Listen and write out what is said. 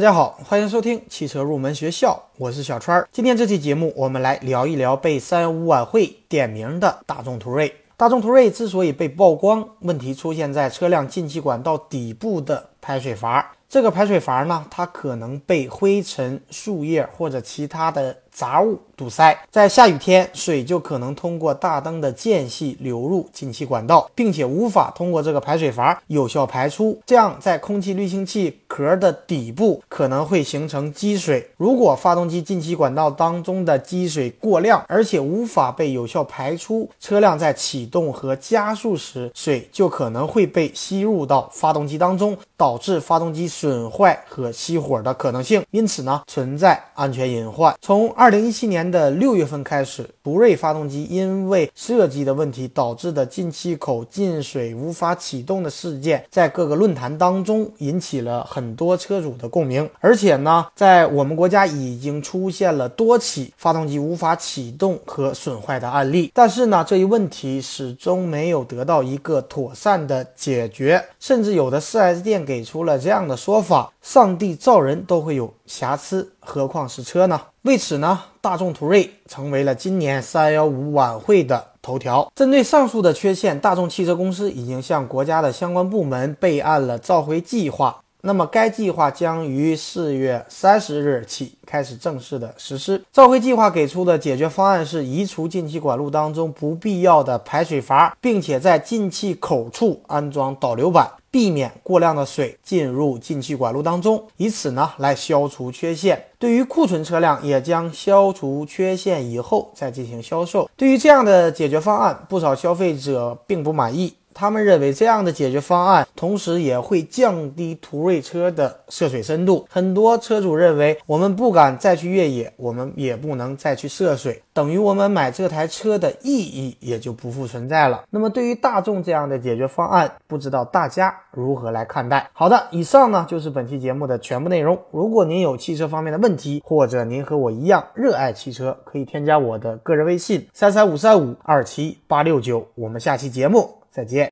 大家好，欢迎收听汽车入门学校，我是小川。今天这期节目，我们来聊一聊被三幺五晚会点名的大众途锐。大众途锐之所以被曝光，问题出现在车辆进气管道底部的排水阀。这个排水阀呢，它可能被灰尘、树叶或者其他的杂物。堵塞，在下雨天，水就可能通过大灯的间隙流入进气管道，并且无法通过这个排水阀有效排出。这样，在空气滤清器壳的底部可能会形成积水。如果发动机进气管道当中的积水过量，而且无法被有效排出，车辆在启动和加速时，水就可能会被吸入到发动机当中，导致发动机损坏和熄火的可能性。因此呢，存在安全隐患。从二零一七年。的六月份开始，途锐发动机因为设计的问题导致的进气口进水无法启动的事件，在各个论坛当中引起了很很多车主的共鸣。而且呢，在我们国家已经出现了多起发动机无法启动和损坏的案例。但是呢，这一问题始终没有得到一个妥善的解决，甚至有的 4S 店给出了这样的说法：上帝造人都会有瑕疵，何况是车呢？为此呢，大众途锐成为了今年三幺五晚会的头条。针对上述的缺陷，大众汽车公司已经向国家的相关部门备案了召回计划。那么，该计划将于四月三十日起开始正式的实施。召回计划给出的解决方案是移除进气管路当中不必要的排水阀，并且在进气口处安装导流板。避免过量的水进入进气管路当中，以此呢来消除缺陷。对于库存车辆，也将消除缺陷以后再进行销售。对于这样的解决方案，不少消费者并不满意。他们认为这样的解决方案，同时也会降低途锐车的涉水深度。很多车主认为，我们不敢再去越野，我们也不能再去涉水，等于我们买这台车的意义也就不复存在了。那么，对于大众这样的解决方案，不知道大家如何来看待？好的，以上呢就是本期节目的全部内容。如果您有汽车方面的问题，或者您和我一样热爱汽车，可以添加我的个人微信：三三五三五二七八六九。我们下期节目。再见。